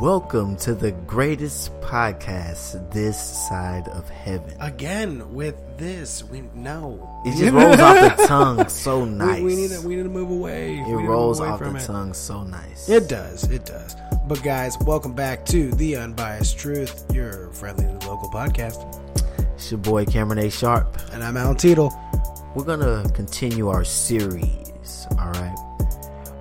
Welcome to the greatest podcast this side of heaven. Again with this, we know It just rolls off the tongue so nice. we, we need to we need to move away. it We need to move rolls away off the it. tongue so nice. It does, it does. But guys, welcome back to the Unbiased Truth, your friendly local podcast, It's your boy Cameron A. Sharp. and I'm Alan Teetle. We're gonna continue our series. All right.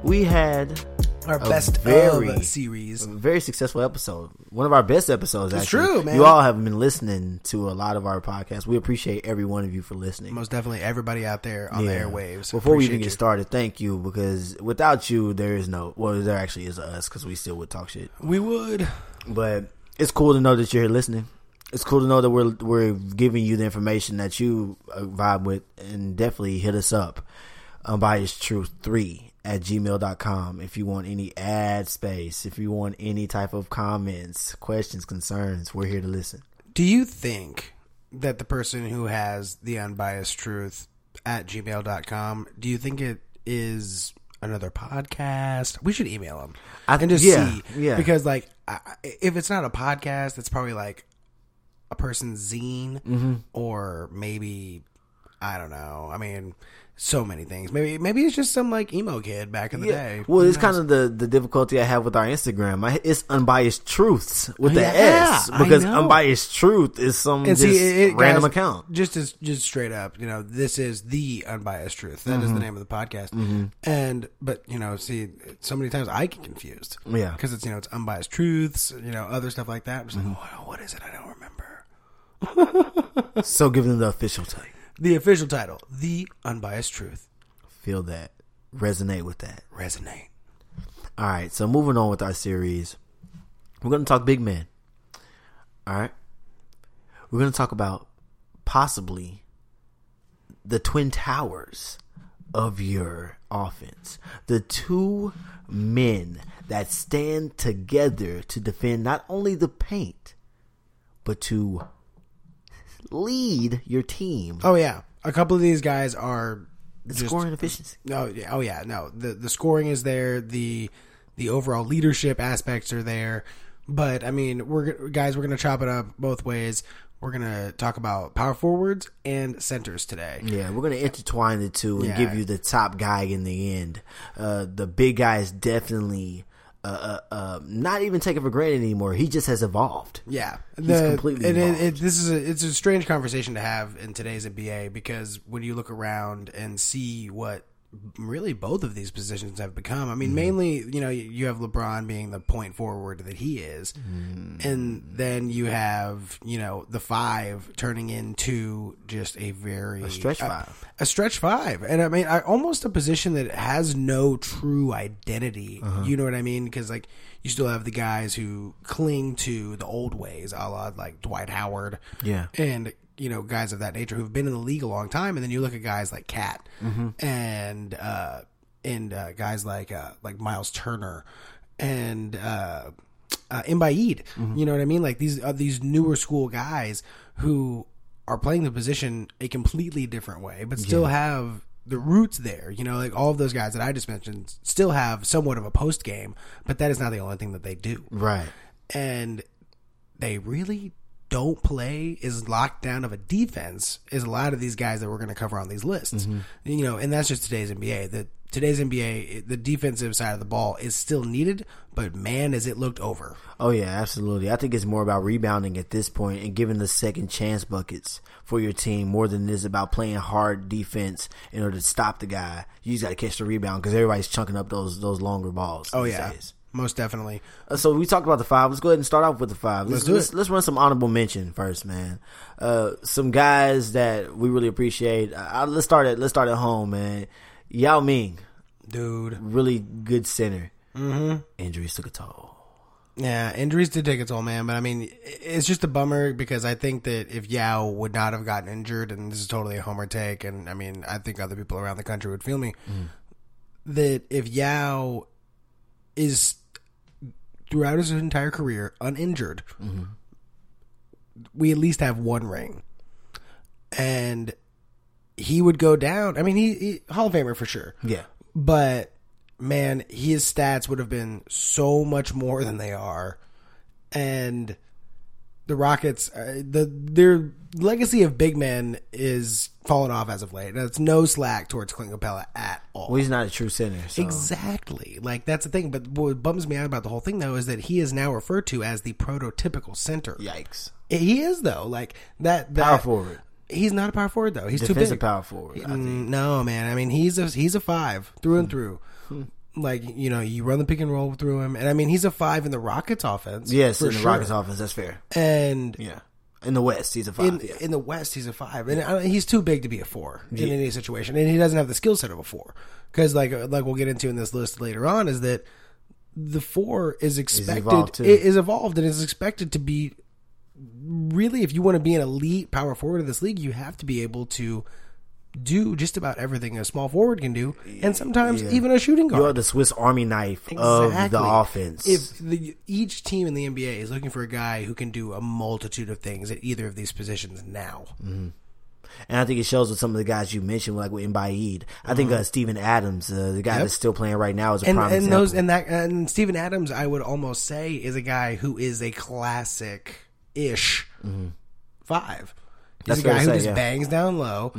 We had Our A best very- series. a very successful episode. One of our best episodes. It's actually. true, man. You all have been listening to a lot of our podcasts. We appreciate every one of you for listening. Most definitely, everybody out there on the airwaves. Before we even get you. started, thank you because without you, there is no. Well, there actually is us because we still would talk shit. we would. But it's cool to know that you're here listening. It's cool to know that we're we're giving you the information that you uh, vibe with, and definitely hit us up. Unbiased Truth three at gmail.com if you want any ad space, if you want any type of comments, questions, concerns, we're here to listen. Do you think that the person who has the unbiased truth at gmail.com, do you think it is another podcast? We should email them I- and just yeah, see. yeah. Because, like, I, if it's not a podcast, it's probably like a person's zine Mm-hmm. or maybe, I don't know. I mean, so many things. Maybe maybe it's just some like emo kid back in the day. Well, Who it's kind of the, the difficulty I have with our Instagram. I, it's unbiased truths with the Yeah, S I because unbiased truth is some And just see, it, it- random guys, account. Just as just straight up, you know, this is the unbiased truth. That is Mm-hmm. the name of the podcast. And but you know, see, so many times I get confused. Yeah. because it's you know it's unbiased truths, you know, other stuff like that. I'm just Mm-hmm. like, oh, what is it? I don't remember. So give them the official title. The official title, the unbiased truth, Feel that. Resonate with that. resonate. All right. So moving on with our series, we're going to talk big men. All right. We're going to talk about possibly the twin towers of your offense. The two men that stand together to defend not only the paint, but to lead your team. Oh yeah, a couple of these guys are the just- scoring efficiency. No, oh yeah, no. The the scoring is there. The the overall leadership aspects are there. But I mean, we're guys. We're gonna chop it up both ways. We're gonna talk about power forwards and centers today. Yeah, we're gonna intertwine the two and Yeah. give you the top guy in the end. Uh, the big guy is definitely uh, uh, uh, not even taken for granted anymore. He just has evolved. Yeah, He's completely It, it, it, this is a it's a strange conversation to have in today's NBA because when you look around and see what really both of these positions have become. I mean, Mm-hmm. mainly you know you- have LeBron being the point forward that he is, Mm-hmm. and then you have you know the five turning into just a very A stretch a- five. a stretch five, and I mean, I, almost a position that has no true identity. Uh-huh. You know what I mean? Because like you still have the guys who cling to the old ways, a la like Dwight Howard, Yeah. and you know guys of that nature who've been in the league a long time. And then you look at guys like KAT Mm-hmm. and uh, and uh, guys like uh, like Miles Turner and uh, uh, Embiid. Mm-hmm. You know what I mean? Like these are these newer school guys who are playing the position a completely different way, but still have the roots there. You know, like all of those guys that I just mentioned still have somewhat of a post game, but that is not the only thing that they do. Right. And they really don't play is locked down of a defense is a lot of these guys that we're going to cover on these lists. Mm-hmm. You know, and that's just today's NBA. The today's NBA, the defensive side of the ball is still needed, but man, is it looked over. Oh yeah, absolutely. I think it's more about rebounding at this point and giving the second chance buckets for your team more than it is about playing hard defense in order to stop the guy. You just got to catch the rebound because everybody's chunking up those those longer balls. Oh yeah, days. Most definitely. Uh, So we talked about the five. Let's go ahead and start off with the five. Let's Let's do let's, it. let's run some honorable mention first, man. Uh, some guys that we really appreciate. Uh, let's start at let's start at home, man. Yao Ming, Dude, really good center. Mm-hmm. Injuries took a toll. Yeah, injuries did take a toll, man. But I mean, it's just a bummer because I think that if Yao would not have gotten injured, and this is totally a homer take, and I mean, I think other people around the country would feel me, that if Yao is throughout his entire career uninjured, we at least have one ring, and he would go down. I mean, he, he Hall of Famer for sure, Yeah. but man, his stats would have been so much more than they are, and the Rockets, uh, the their legacy of big men is falling off as of late. That's no slack towards Clint Capela at all. Well, he's not a true center. So. Exactly. Like that's the thing. But what bums me out about the whole thing though is that he is now referred to as the prototypical center. Yikes. He is though. Like that. that Power forward. He's not a power forward though. He's Defensive too big. power forward. Mm, No, man. I mean, he's a he's a five through Hmm. and through. Like you know, you run the pick and roll through him, and I mean, he's a five in the Rockets offense. Yes, in the sure. Rockets offense, that's fair. and Yeah. In the West, he's a five. in yeah. in the West, he's a five, and I, he's too big to be a four in any situation, and he doesn't have the skill set of a four. Because like uh, like we'll get into in this list later on, is that the four is expected evolved, is evolved and is expected to be really if you want to be an elite power forward of this league, you have to be able to do just about everything a small forward can do, and sometimes Yeah. even a shooting guard. You're the Swiss Army knife of the offense. If the, each team in the NBA is looking for a guy who can do a multitude of things at either of these positions now, and I think it shows with some of the guys you mentioned, like with Embiid. I think uh, Steven Adams, uh, the guy that's still playing right now, is a and prime and example. those and that and Steven Adams, I would almost say, is a guy who is a classic ish five. He's That's a guy who say, just yeah. bangs down low,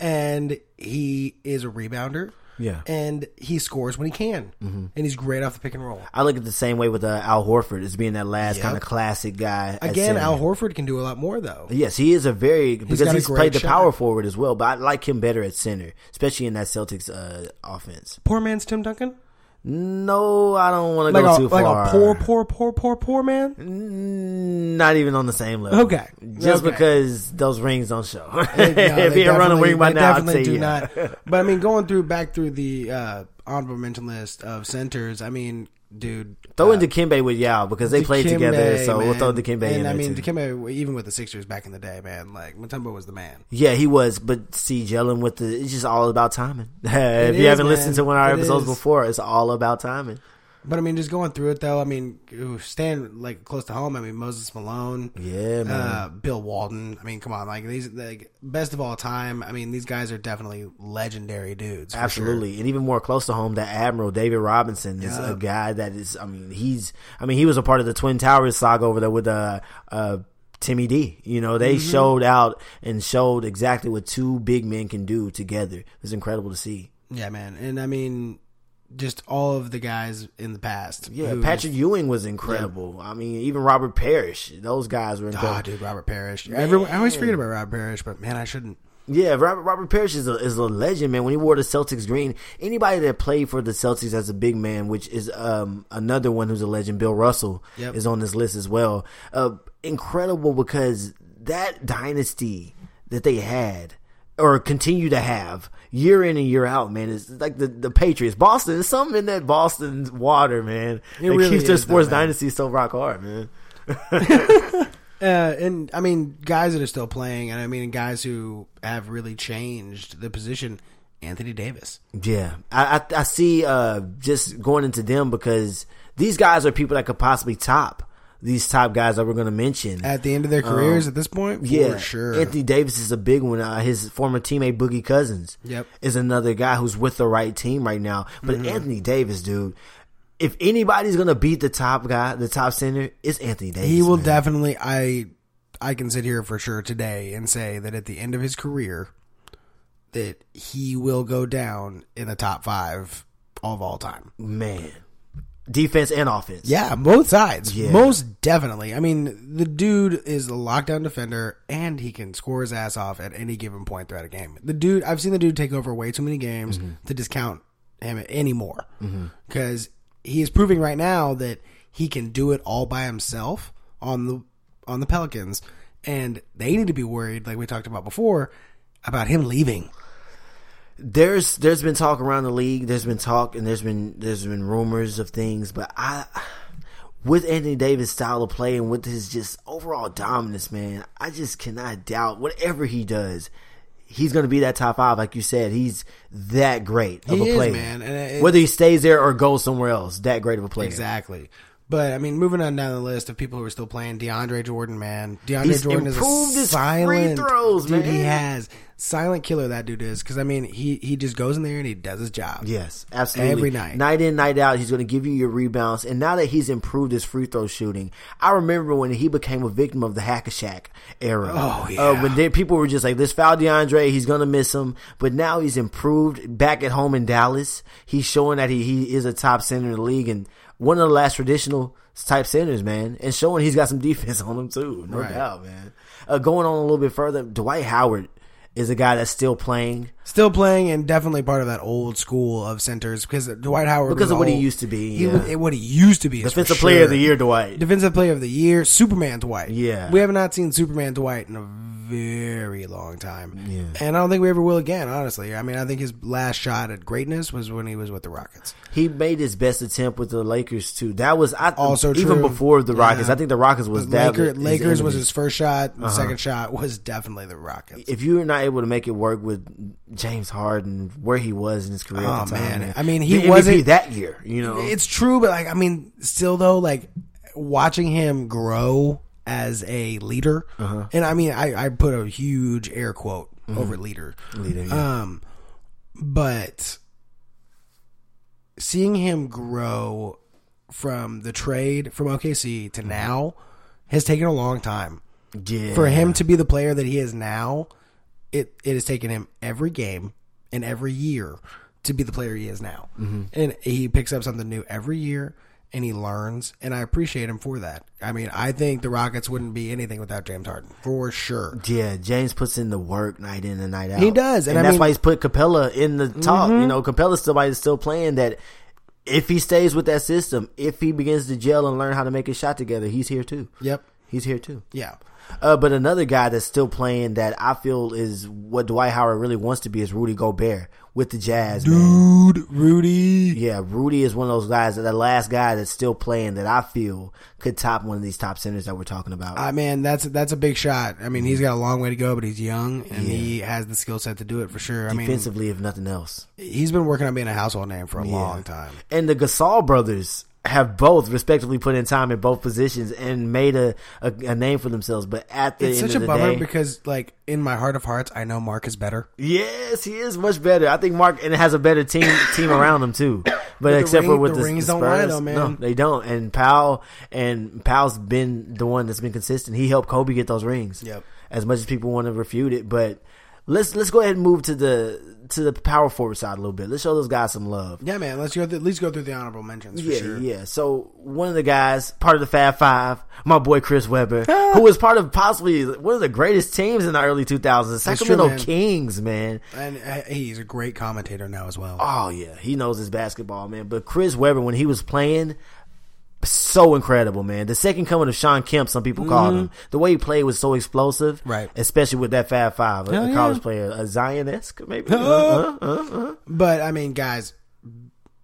and he is a rebounder. Yeah. and he scores when he can, and he's great off the pick and roll. I look at the same way with uh, Al Horford as being that last Yep. kind of classic guy. Again. Al Horford can do a lot more though. Yes, he is a very because he's great played the power forward as well. But I like him better at center, especially in that Celtics uh, offense. Poor man's Tim Duncan, No, I don't want to like go a too like far. Like a poor, poor, poor, poor, poor man. Not even on the same level. Okay. just Okay. because those rings don't show. No, if they he had run a ring by now, I'd definitely say do yeah. not. But I mean, going through back through the uh, honorable mention list of centers, I mean, dude, Throw uh, in Dikembe with Yao because they played together, so we'll throw Dikembe in And there I mean, too. Dikembe, even with the Sixers back in the day, man, like Mutombo was the man. Yeah, he was, but see, gelling with the it's just all about timing. if you haven't man. listened to one of our It episodes is. before, it's all about timing. But I mean, just going through it though, I mean, staying like close to home. I mean, Moses Malone, Yeah, man. uh, Bill Walton. I mean, come on, like these, like best of all time. I mean, these guys are definitely legendary dudes. for sure. Absolutely, and even more close to home, that Admiral David Robinson is Yeah. a guy that is. I mean, he's. I mean, he was a part of the Twin Towers saga over there with uh, uh, Timmy D. You know, they Mm-hmm. showed out and showed exactly what two big men can do together. It's incredible to see. Yeah, man, and I mean, just all of the guys in the past. Yeah, Patrick Ewing was incredible. I mean, even Robert Parish, those guys were Oh, incredible. dude, Robert Parish. Everyone, I always forget about Robert Parish, but man, I shouldn't. Yeah, Robert, Robert Parish is a, is a legend, man. When he wore the Celtics green, anybody that played for the Celtics as a big man, which is um, another one who's a legend, Bill Russell, Yep. is on this list as well. Uh, incredible because that dynasty that they had or continue to have year in and year out, man, It's like the, the Patriots. Boston, there's something in that Boston water, man. It really keeps their is, though, sports man. dynasty so rock hard, man. Uh, and I mean, guys that are still playing, and I mean, guys who have really changed the position. Anthony Davis. Yeah, I I, I see. Uh, just going into them because these guys are people that could possibly top these top guys that we're going to mention. At the end of their careers at this point? Um, yeah, sure. Anthony Davis is a big one. Uh, his former teammate Boogie Cousins, Yep. Mm-hmm. is another guy who's with the right team right now. But Anthony Davis, dude, if anybody's going to beat the top guy, the top center, it's Anthony Davis. he will man. definitely I I can sit here for sure today and say that at the end of his career that he will go down in the top 5 of all time. man, defense and offense. Yeah, both sides. Yeah. Most definitely. I mean, the dude is a lockdown defender and he can score his ass off at any given point throughout a game. The dude, I've seen the dude take over way too many games mm-hmm. to discount him anymore. Mm-hmm. Because he is proving right now that he can do it all by himself on the on the Pelicans, and they need to be worried, like we talked about before, about him leaving. There's there's been talk around the league. There's been talk and there's been there's been rumors of things, but I with Anthony Davis' style of play and with his just overall dominance, man, I just cannot doubt whatever he does. He's going to be that top five, like you said. He's that great of He a is, player, man, it- Whether he stays there or goes somewhere else, that great of a player. Exactly. But I mean, moving on down the list of people who are still playing, DeAndre Jordan, man, DeAndre He's Jordan is a improved his free silent throws, dude. He has silent killer. That dude is because I mean, he he just goes in there and he does his job. Yes, absolutely. Every night. night in, night out, he's going to give you your rebounds. And now that he's improved his free throw shooting, I remember when he became a victim of the hack a Shaq era. Oh, uh, yeah. when they, people were just like, "Let's foul DeAndre. He's going to miss him." But now he's improved. Back at home in Dallas, he's showing that he he is a top center in the league and one of the last traditional type centers, man, and showing he's got some defense on him too. No Right. doubt, man. Uh, going on a little bit further, Dwight Howard is a guy that's still playing. Still playing and definitely part of that old school of centers because Dwight Howard Because of what he used to be, yeah. what he used to be. Defensive player of the year, Dwight. Defensive player of the year, Superman Dwight. Yeah. we have not seen Superman Dwight in a very long time. Yeah. and I don't think we ever will again. Honestly, I mean, I think his last shot at greatness was when he was with the Rockets. He made his best attempt with the Lakers too. That was I, Also even true. before the Rockets. Yeah. I think the Rockets was The that Laker, Lakers was his first shot. Uh-huh. The second shot was definitely the Rockets. If you're not able to make it work with James Harden, where he was in his career, Oh, at the time, man. I mean, he wasn't- that year. You know, It's true, but like I mean, still though, like watching him grow as a leader, Uh-huh. and I mean, I, I put a huge air quote over leader. Mm-hmm. Leader, yeah. Um, but seeing him grow from the trade from OKC to now has taken a long time. yeah. For him to be the player that he is now, it it has taken him every game and every year to be the player he is now. Mm-hmm. And he picks up something new every year and he learns and I appreciate him for that. I mean, I think the Rockets wouldn't be anything without James Harden for sure. Yeah, James puts in the work night in and night out. He does, and, and that's mean- Mm-hmm. why he's put Capela in the top. You know, Capela's somebody that's still playing that. If he stays with that system, if he begins to gel and learn how to make a shot together, he's here too. Yep. He's here too. Yeah. Uh, but another guy that's still playing that I feel is what Dwight Howard really wants to be is Rudy Gobert with the Jazz. Man. Dude, Rudy. Yeah, Rudy is one of those guys, the last guy that's still playing that I feel could top one of these top centers that we're talking about. I man, that's that's a big shot. I mean, he's got a long way to go, but he's young and he has the skill set to do it for sure. I mean, Defensively, if nothing else. he's been working on being a household name for a long time. And the Gasol brothers have both respectively put in time in both positions and made a, a, a name for themselves. But at the It's end such of a the bummer day, because, like, in my heart of hearts, I know Marc is better. yes, he is much better. I think Marc and has a better team team around him too. But, except for ring- with the the, rings the don't lie Spurs, though, man. no, they don't. And Pau and Pau's been the one that's been consistent. He helped Kobe get those rings. Yep. As much as people want to refute it, but let's let's go ahead and move to the to the power forward side a little bit. Let's show those guys some love. Yeah, man. Let's go. Th- at least go through the honorable mentions for Yeah, sure. yeah. So one of the guys, part of the Fab Five, my boy Chris Webber, who was part of possibly one of the greatest teams in the early 2000s, the That's true, Sacramento man. Kings, man. And uh, he's a great commentator now as well. Oh yeah, he knows his basketball, man. But Chris Webber, when he was playing, so incredible, man. The second coming of Shawn Kemp, some people called him. The way he played was so explosive, Mm-hmm. Right. Especially with that Fab Five, a, a yeah. college player, a Zion esque, maybe. Uh, Uh, uh, uh. But I mean, guys,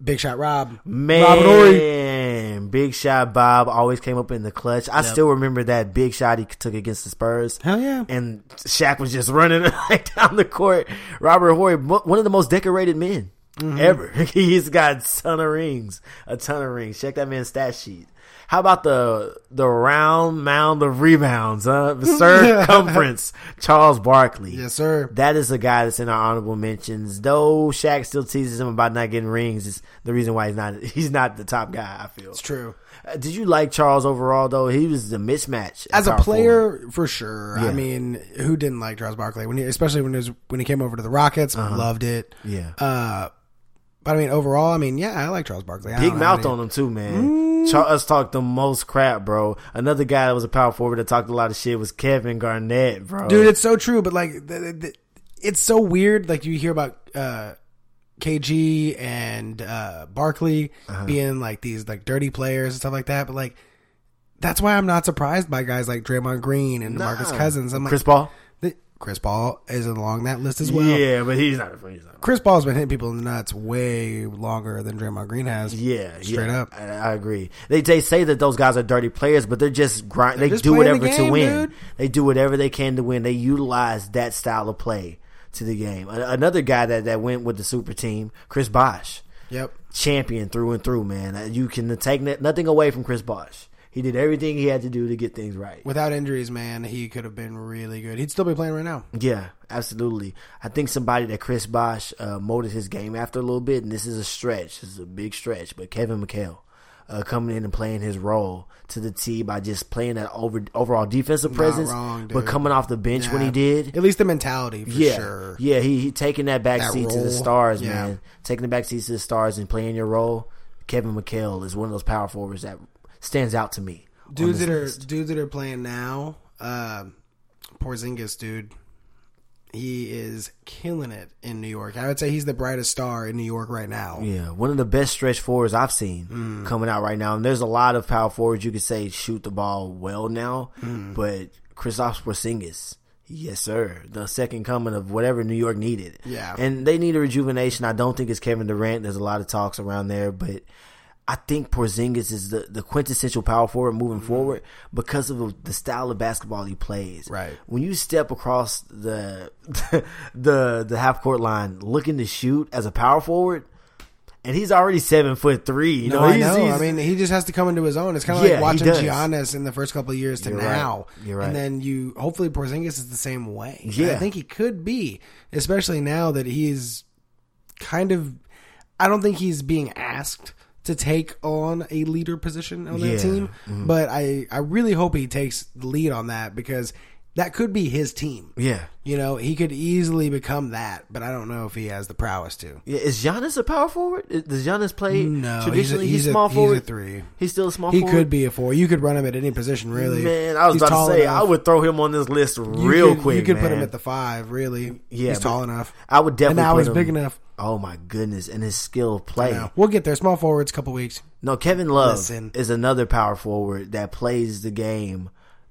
Big Shot Rob, Man, Robert Horry. Big Shot Bob always came up in the clutch. I still remember that big shot he took against the Spurs. Hell yeah. And Shaq was just running like down the court. Robert Horry, one of the most decorated men Mm-hmm. ever. He's got a ton of rings, a ton of rings. Check that man's stat sheet. How about the the round mound of rebounds, huh? Circumference, Charles Barkley. Yes, sir. That is a guy that's in our honorable mentions. Though Shaq still teases him about not getting rings, is the reason why he's not he's not the top guy. I feel. It's true. Uh, Did you like Charles overall though? He was the mismatch As a power forward. player, for sure. Yeah. I mean, who didn't like Charles Barkley when he, especially when he was, when he came over to the Rockets? Loved it. Uh-huh. Yeah. Uh, but I mean, overall, I mean, yeah, I like Charles Barkley. I Big mouth on him too, man. Charles talked the most crap, bro. Another guy that was a power forward that talked a lot of shit was Kevin Garnett, bro. dude it's so true but like th- th- th- it's so weird like you hear about uh kg and uh barkley Uh-huh. being like these like dirty players and stuff like that but like that's why i'm not surprised by guys like Draymond Green and Marcus Nah. Cousins. I'm like, Chris Paul. Chris Paul is along that list as well. yeah, but he's not. He's not. Chris Paul's been hitting people in the nuts way longer than Draymond Green has. Yeah, Straight yeah, up. I, I agree. They they say that those guys are dirty players, but they're just grind. They're they just do whatever to win. dude. They do whatever they can to win. They utilize that style of play to the game. Another guy that that went with the super team, Chris Bosh. Yep. champion through and through, man. You can take nothing away from Chris Bosh. He did everything he had to do to get things right. Without injuries, man, he could have been really good. He'd still be playing right now. Yeah, absolutely. I think somebody that Chris Bosh uh, molded his game after a little bit, and this is a stretch. This is a big stretch, but Kevin McHale uh, coming in and playing his role to the T by just playing that over overall defensive presence, wrong, but coming off the bench when he did. At least the mentality, for Yeah, sure. yeah, he, he taking that back That seat to the stars, yeah. man. Taking the back seat to the stars and playing your role. Kevin McHale is one of those power forwards that stands out to me. Dudes that are list. dudes that are playing now. Uh, Porzingis, dude, he is killing it in New York. I would say he's the brightest star in New York right now. Yeah, one of the best stretch forwards I've seen Mm. coming out right now. And there's a lot of power forwards you could say shoot the ball well now, Mm. but Kristaps Porzingis, yes sir, the second coming of whatever New York needed. Yeah. and they need a rejuvenation. I don't think it's Kevin Durant. There's a lot of talks around there, but. I think Porzingis is the, the quintessential power forward moving mm-hmm. forward because of the style of basketball he plays. Right. When you step across the the the half court line looking to shoot as a power forward, and he's already seven foot three. You No, know, I know. he's- I mean, he just has to come into his own. It's kind of Yeah, like watching. Giannis in the first couple of years to You're right. now. You're right. And then you, hopefully, Porzingis is the same way. And Yeah. I think he could be, especially now that he's kind of. I don't think he's being asked to take on a leader position on that Yeah. team, mm-hmm. but I, I really hope he takes the lead on that because that could be his team. yeah, You know, he could easily become that, but I don't know if he has the prowess to. yeah. Is Giannis a power forward? Does Giannis play No, he's a- traditionally? he's a- small he's a forward. three. He's still a small. He forward? could be a four. You could run him at any position, really. Man, I was He's about to say enough. I would throw him on this list You real could- quick. You could put him at the five, really. Yeah, he's tall enough. I would definitely. And now he's him- big enough. Oh my goodness, and his skill of play. Now, we'll get there. Small forwards, couple weeks. No, Kevin Love Listen. is another power forward that plays the game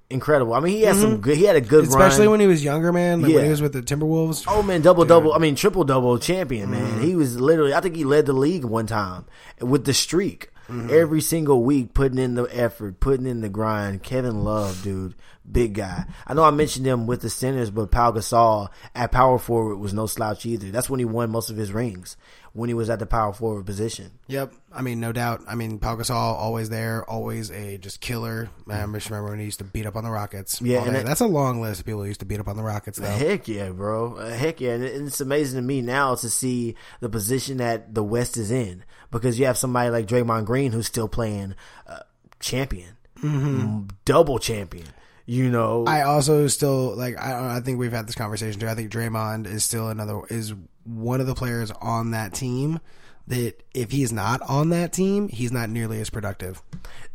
incredible. I mean, he had some good. He had a good Mm-hmm. Especially run. when he was younger, man. Like Yeah. when he was with the Timberwolves. Oh man, double double. I mean, triple double champion, man. Mm-hmm. He was literally. I think he led the league one time with the streak. Mm-hmm. Every single week, putting in the effort, putting in the grind. Kevin Love, dude, big guy. I know I mentioned him with the centers, but Pau Gasol at power forward was no slouch either. That's when he won most of his rings when he was at the power forward position. Yep. I mean, no doubt. I mean, Pau Gasol always there, always a just killer. I just remember when he used to beat up on the Rockets. Yeah, All and day. it- that's a long list of people who used to beat up on the Rockets, though. Heck yeah, bro. Heck yeah. And it's amazing to me now to see the position that the West is in because you have somebody like Draymond Green who's still playing uh, champion, mm double champion. You know, I also still like. I I think we've had this conversation too. I think Draymond is still another is one of the players on that team that if he's not on that team, he's not nearly as productive.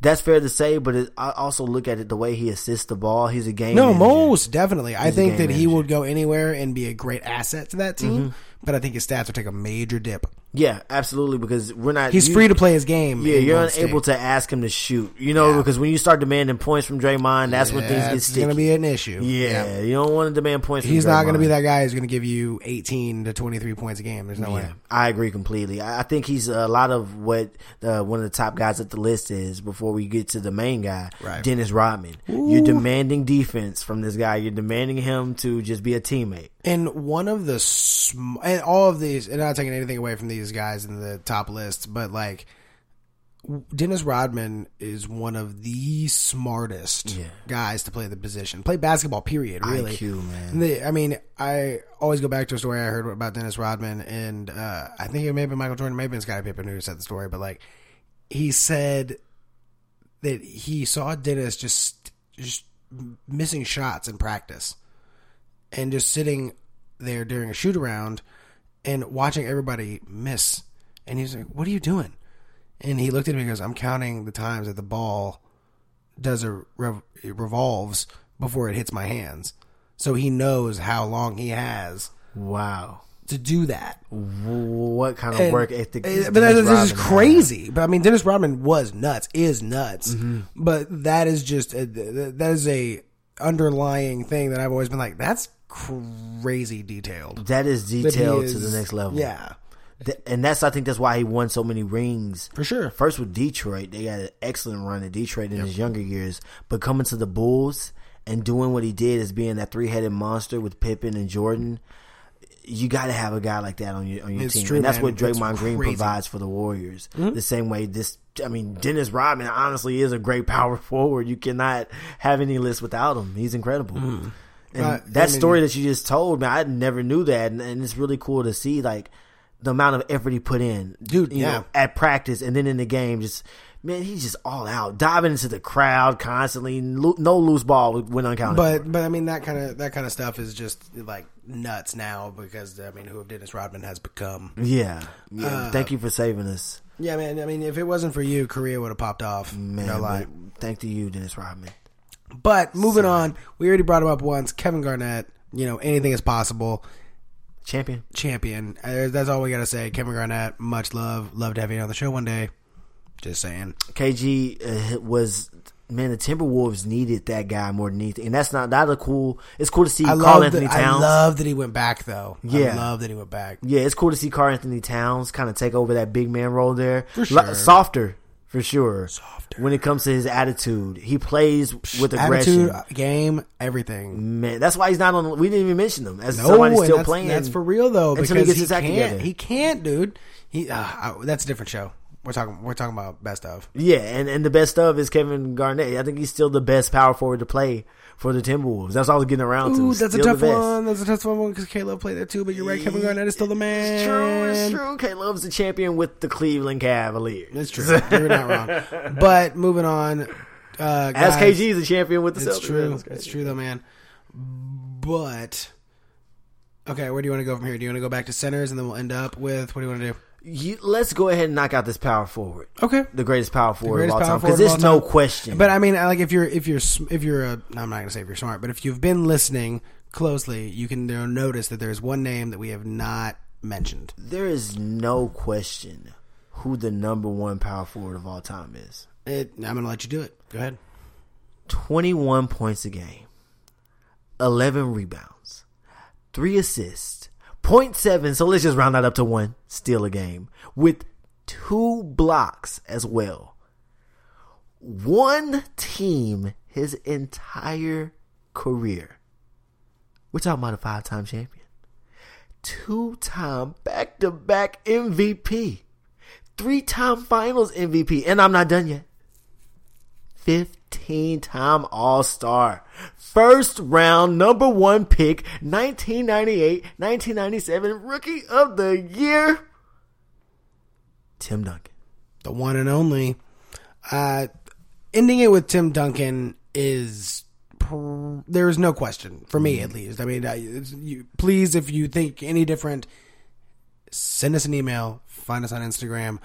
that's fair to say, but it, I also look at it the way he assists the ball. He's a game. No, manager. most definitely. I He's a think that he would go anywhere and be a great asset to that team. Mm-hmm. But I think his stats will take a major dip. Yeah, absolutely. Because we're not. He's you- free to play his game. Yeah, you're unable State. to ask him to shoot. You know, Yeah. because when you start demanding points from Draymond, that's when things get sticky. going to be an issue. yeah, you don't want to demand points. From He's not going to be that guy who's going to give you 18 to 23 points a game. There's no way. I agree completely. I think he's a lot of what uh, one of the top guys at the list is. Before we get to the main guy, Right. Dennis Rodman. You're demanding defense from this guy. You're demanding him to just be a teammate. And one of the sm- and all of these, and not taking anything away from these guys in the top list, but like Dennis Rodman is one of the smartest Yeah. guys to play the position, play basketball. Period. Really, IQ, man. The- I mean, I always go back to a story I heard about Dennis Rodman, and uh, I think it may have been Michael Jordan, maybe been Scottie Pippen who said the story, but like he said that he saw Dennis just just missing shots in practice and just sitting there during a shoot around and watching everybody miss. And he's like, "What are you doing?" And he looked at me and goes, "I'm counting the times that the ball does a rev- it revolves before it hits my hands." So he knows how long he has Wow, to do that. what kind of And- work ethic? eh, But Dennis this is crazy. But I mean, Dennis Rodman was nuts, is nuts. Mm-hmm. But that is just a, that is a underlying thing that I've always been like, that's crazy detailed. That is detailed to the next level. Yeah, and that's I think that's why he won so many rings. for sure. First with Detroit, they had an excellent run at Detroit in his younger years. But coming to the Bulls and doing what he did as being that three headed monster with Pippen and Jordan, you got to have a guy like that on your on your It's team, true, and that's man. what Draymond Green. Mm-hmm. provides for the Warriors. The same way this, I mean, Dennis Rodman honestly is a great power forward. You cannot have any list without him. He's incredible. And I that mean- story that you just told man, I never knew that, and, and it's really cool to see like the amount of effort he put in, Dude, You yeah. know, at practice and then in the game, just. Man, he's just all out, diving into the crowd constantly. No loose ball when uncounted. But but I mean that kind of that kind of stuff is just like nuts now because I mean who Dennis Rodman has become. yeah, yeah. Uh, Thank you for saving us. Yeah, man. I mean if it wasn't for you, Korea would have popped off. Man, no lie. but thank to you, Dennis Rodman. But moving on, we already brought him up once. Kevin Garnett. You know anything is possible. Champion. Champion. Uh, That's all we gotta say. Kevin Garnett. Much love. Love to have you on the show one day. Just saying. KG uh, was man. The Timberwolves needed that guy more than anything, and that's not that a cool. It's cool to see I Carl love Anthony that. I love that he went back though. Yeah. I love that he went back. yeah, it's cool to see Karl-Anthony Towns kind of take over that big man role there. For sure. softer for sure. Softer. when it comes to his attitude. He plays with aggression. Attitude, game, everything. Man, that's why he's not on. We didn't even mention him as No, somebody still that's, playing. That's for real though. until Because he gets his act can't. together. He can't, dude. He. Uh, that's a different show. We're talking. We're talking about best of. Yeah, and, and the best of is Kevin Garnett. I think he's still the best power forward to play for the Timberwolves. That's all I was getting around to. Ooh, that's a tough one. That's a tough one because K-Love played there too. But you're right. Kevin Garnett is still the man. It's true. It's true. K-Love's the champion with the Cleveland Cavaliers. It's true. You're not wrong. But moving on. Uh, As guys, KG is the champion with the It's Celtics. true. That's It's true though, man. But okay, where do you want to go from here? Do you want to go back to centers and then we'll end up with what do you want to do? You, let's go ahead and knock out this power forward. Okay. The greatest power forward greatest of all power time. Because there's no time. question. But I mean, like if you're if you're if you're a no, I'm not gonna say if you're smart, but if you've been listening closely, you can notice that there's one name that we have not mentioned. there is no question who the number one power forward of all time is. It, I'm gonna let you do it. Go ahead. 21 points a game, 11 rebounds, 3 assists, 0.7, so let's just round that up to 1, steal a game, with 2 blocks as well. One team his entire career. We're talking about a five time champion. Two time back to back MVP. Three time finals MVP. And I'm not done yet. 15 time All Star. First round number one pick, 1998 1997 Rookie of the Year. Tim Duncan. The one and only. Uh, ending it with Tim Duncan is pr- there is no question for me at least. I mean, I, you, please, if you think any different, send us an email, find us on Instagram.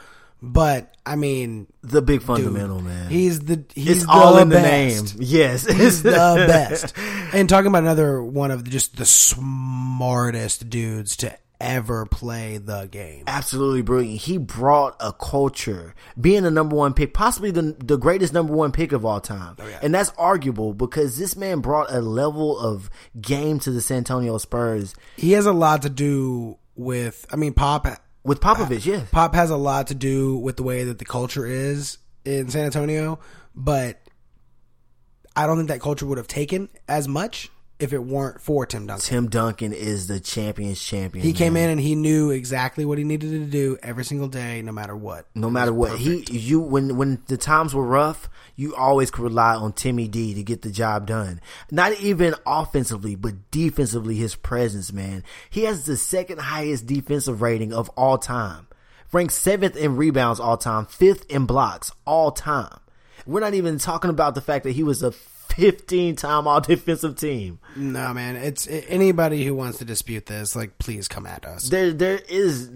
But I mean, The big fundamental, man. he's the he's it's all the in the name. Yes. He's the best. And talking about another one of just the smartest dudes to ever play the game. absolutely brilliant. He brought a culture, being the number one pick, possibly the the greatest number one pick of all time, Oh, and that's arguable because this man brought a level of game to the San Antonio Spurs He has a lot to do with. I mean, Pop. With Popovich. Yes, Pop has a lot to do with the way that the culture is in San Antonio, but I don't think that culture would have taken as much if it weren't for Tim Duncan. Tim Duncan is the champion's champion. He came man. in and he knew exactly what he needed to do every single day, no matter what. No matter what, he you when when the times were rough, you always could rely on Timmy D to get the job done. Not even offensively, but defensively, his presence, man. He has the second highest defensive rating of all time, ranked seventh in rebounds all time, fifth in blocks all time. We're not even talking about the fact that he was a 15 time all defensive team. No, man, it's anybody who wants to dispute this, like, please come at us. There, there is,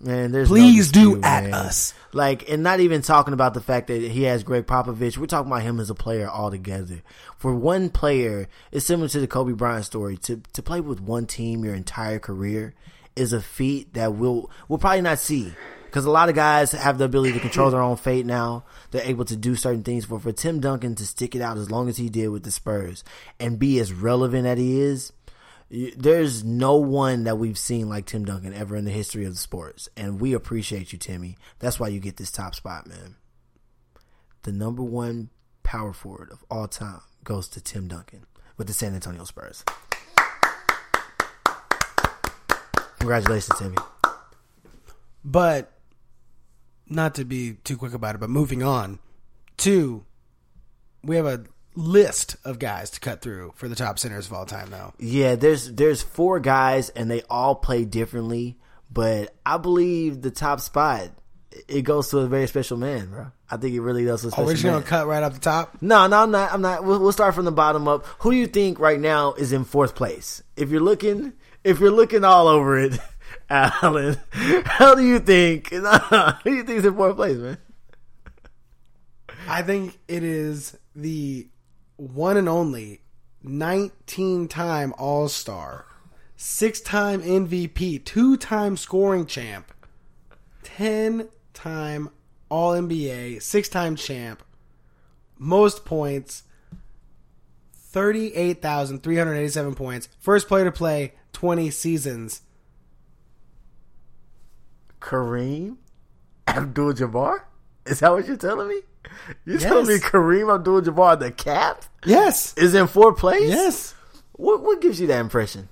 man. There's no Please do at man. us. Like, and not even talking about the fact that he has Gregg Popovich. We're talking about him as a player altogether. For one player, it's similar to the Kobe Bryant story. To to play with one team your entire career is a feat that we'll we'll probably not see. Because a lot of guys have the ability to control their own fate now. They're able to do certain things. But for Tim Duncan to stick it out as long as he did with the Spurs and be as relevant as he is, there's no one that we've seen like Tim Duncan ever in the history of the sports. And we appreciate you, Timmy. That's why you get this top spot, man. The number one power forward of all time goes to Tim Duncan with the San Antonio Spurs. Congratulations, Timmy. But not to be too quick about it, but moving on to we have a list of guys to cut through for the top centers of all time now. Yeah, there's there's four guys and they all play differently, but I believe the top spot it goes to a very special man, bro. I think it really does. To a Oh, we're just man. gonna cut right off the top. No, no, I'm not. I'm not. We'll, we'll start from the bottom up. Who do you think right now is in fourth place? If you're looking, if you're looking all over it, Alan, how do you think? who do you think is in fourth place, man? I think it is the one and only 19 time All Star, six time MVP, two time scoring champ, 10 time All NBA, six time champ, most points, 38,387 points, first player to play 20 seasons. Kareem Abdul-Jabbar. Is that what you're telling me? You're telling me Yes. Kareem Abdul-Jabbar, the cap, Yes. is in fourth place? Yes. What what gives you that impression?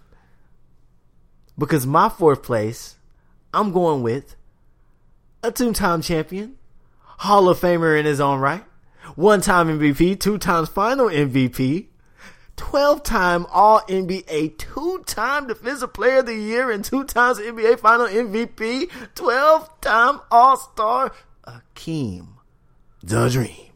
Because my fourth place, I'm going with a two-time champion, Hall of Famer in his own right, one-time MVP, two times Final MVP, twelve-time All NBA, two-time Defensive Player of the Year, and two times NBA Final MVP, twelve-time All-Star, Hakeem, the Dream,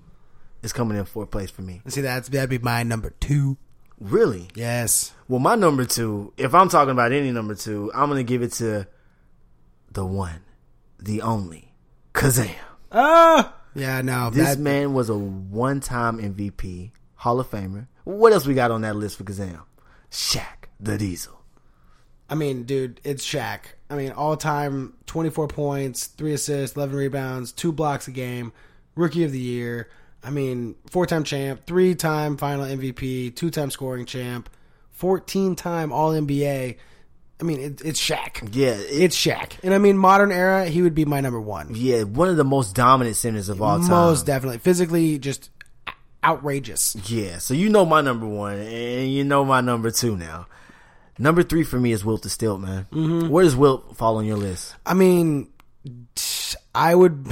is coming in fourth place for me. See, that's that'd be my number two. Really? Yes. Well, my number two, if I'm talking about any number two, I'm going to give it to the one, the only, Kazaam. Ah. Yeah. No. This that, man was a one time MVP, Hall of Famer. What else we got on that list for Kazaam? Shaq, the Diesel. I mean, dude, it's Shaq. I mean, all time, 24 points, three assists, 11 rebounds, two blocks a game, rookie of the year. I mean, four time champ, three time final MVP, two time scoring champ, 14 time All NBA. I mean, it, it's Shaq. Yeah, it, It's Shaq. And I mean, modern era, he would be my number one. yeah, one of the most dominant centers of all time. Most definitely. Physically, just outrageous. Yeah, so you know my number one, and you know my number two now. Number three for me is Wilt the Stilt, man. Mm-hmm. Where does Wilt fall on your list? I mean, I would.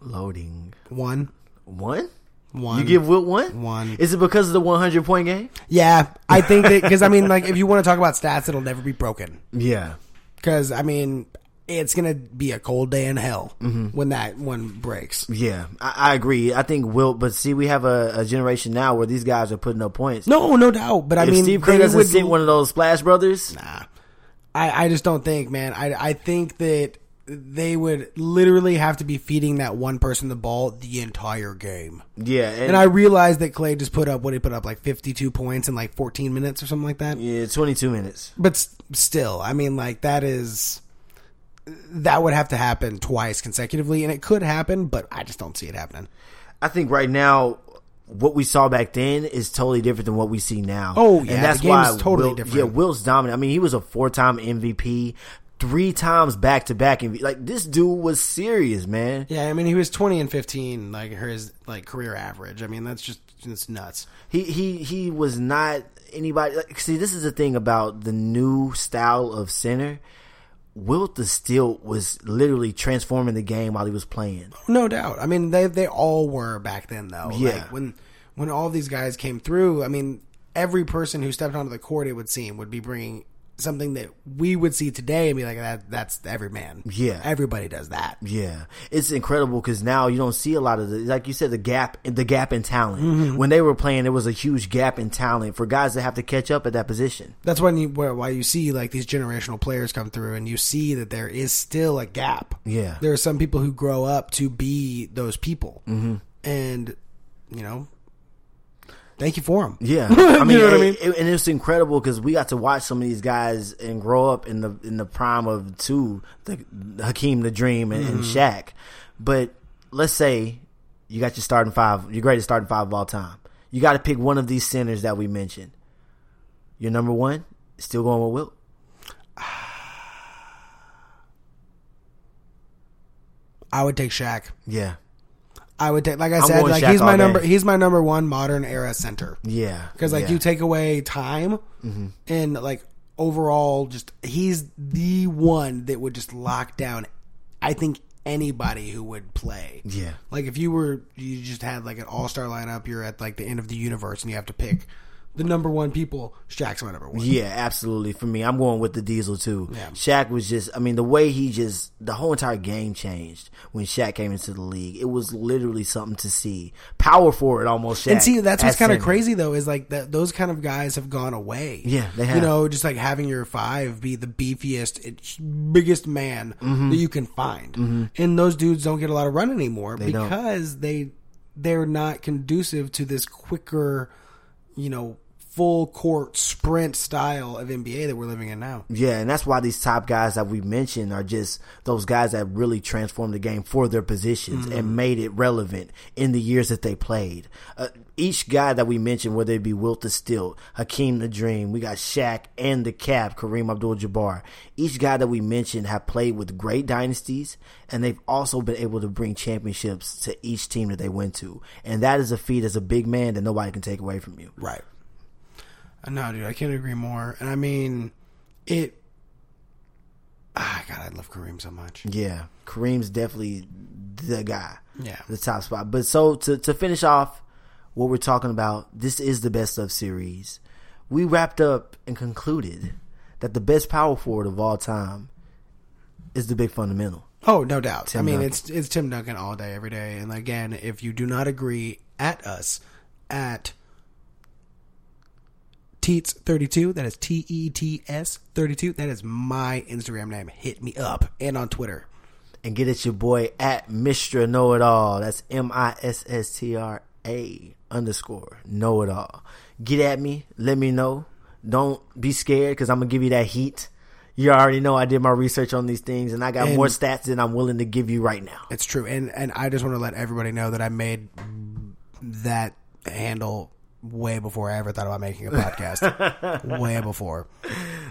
Loading. One. One? One. You give Wilt one? One. Is it because of the 100 point game? Yeah, I think that because I mean, like, if you want to talk about stats, it'll never be broken. Yeah. Because I mean, it's gonna be a cold day in hell Mm-hmm. when that one breaks. Yeah, I, I agree. I think Wilt, but see, we have a, a generation now where these guys are putting up points. No, no doubt. But I if mean, Steve Kerr doesn't would- sit one of those Splash Brothers, Nah, I, I just don't think, man. I, I think that they would literally have to be feeding that one person the ball the entire game. yeah, and, And I realized that Klay just put up what he put up like 52 points in like 14 minutes or something like that. yeah, twenty two minutes. But still, I mean, like that is that would have to happen twice consecutively, and it could happen, but I just don't see it happening. I think right now, what we saw back then is totally different than what we see now. Oh, yeah, and that's the why totally Wilt- different. Yeah, Wilt's dominant. I mean, he was a four time MVP, three times back to back. and Like this dude was serious, man. Yeah, I mean, he was 20 and 15, like his like career average. I mean, that's just it's nuts. He he he was not anybody. Like, see, this is the thing about the new style of center. Wilt the Stilt was literally transforming the game while he was playing. No doubt. I mean, they they all were back then, though. Yeah. Like, when when all these guys came through, I mean, every person who stepped onto the court, it would seem, would be bringing something that we would see today and be like, that that's every man. Yeah. everybody does that. Yeah, it's incredible because now you don't see a lot of the like you said the gap the gap in talent. Mm-hmm. When they were playing, there was a huge gap in talent for guys that have to catch up at that position. That's when you where why you see like these generational players come through, and you see that there is still a gap. Yeah. there are some people who grow up to be those people, mm-hmm. and you know, thank you for them. Yeah, I mean, you know what I mean? it- and it's incredible because we got to watch some of these guys and grow up in the in the prime of two, the Hakeem, the Dream, and, and Mm-hmm. Shaq. But let's say you got your starting five, your greatest starting five of all time. You got to pick one of these centers that we mentioned. Your number one, still going with Wilt. I would take Shaq. Yeah, I would take, like I I'm said, going like Shaq he's my day. number. He's my number one modern era center. Yeah, Because like yeah. Mm-hmm. you take away time and like overall, just he's the one that would just lock down. I think anybody who would play. Yeah. Like if you were, you just had like an all star lineup. You're at like the end of the universe, and you have to pick the number one people. Shaq's my number one. Yeah, absolutely. For me, I'm going with the Diesel too. Yeah. Shaq was just, I mean, the way he just, the whole entire game changed when Shaq came into the league. It was literally something to see. Power forward almost. Shaq And see, that's what's kind of crazy though, is like that those kind of guys have gone away. Yeah, they have. You know, just like having your five be the beefiest, biggest man Mm-hmm. that you can find, and those dudes don't get a lot of run anymore don't. because they they're not conducive to this quicker, you know, full court sprint style of NBA that we're living in now. Yeah, and that's why these top guys that we mentioned are just those guys that really transformed the game for their positions Mm-hmm. and made it relevant in the years that they played. Uh, each guy that we mentioned, whether it be Wilt the Stilt, Hakeem the Dream, we got Shaq and the Cap, Kareem Abdul-Jabbar. Each guy that we mentioned have played with great dynasties, and they've also been able to bring championships to each team that they went to. And that is a feat as a big man that nobody can take away from you. Right. No, dude, I can't agree more. And I mean, it. Ah, God, I love Kareem so much. Yeah, Kareem's definitely the guy. Yeah. the top spot. But so to to finish off what we're talking about, this is the best of series. We wrapped up and concluded that the best power forward of all time is the big fundamental. Oh, no doubt. Tim I mean, Duncan. it's it's Tim Duncan all day, every day. And again, if you do not agree, at us at Teets thirty two. That is T E T S thirty two. That is my Instagram name. Hit me up and on Twitter. And get at your boy at Mistra Know It All. That's M I S S T R A underscore Know It All. Get at me. Let me know. Don't be scared because I'm gonna give you that heat. You already know I did my research on these things, and I got And- more stats than I'm willing to give you right now. It's true, and and I just want to let everybody know that I made that handle way before I ever thought about making a podcast. way before.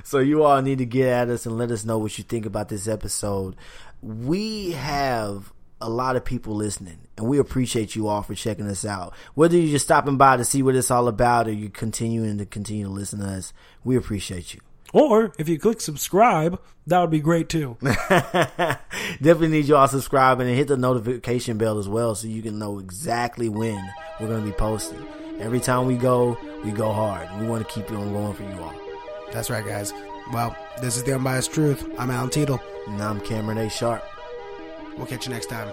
So you all need to get at us and let us know what you think about this episode. We have a lot of people listening, and we appreciate you all for checking us out. Whether you're just stopping by to see what it's all about, or you're continuing to continue to listen to us, we appreciate you. Or if you click subscribe, that would be great too. Definitely need you all subscribing and hit the notification bell as well, so you can know exactly when we're going to be posting. Every time we go, we go hard. We want to keep it on going for you all. That's right, guys. Well, this is the unbiased truth. I'm Alan Teetle. And I'm Cameron A. Sharp. We'll catch you next time.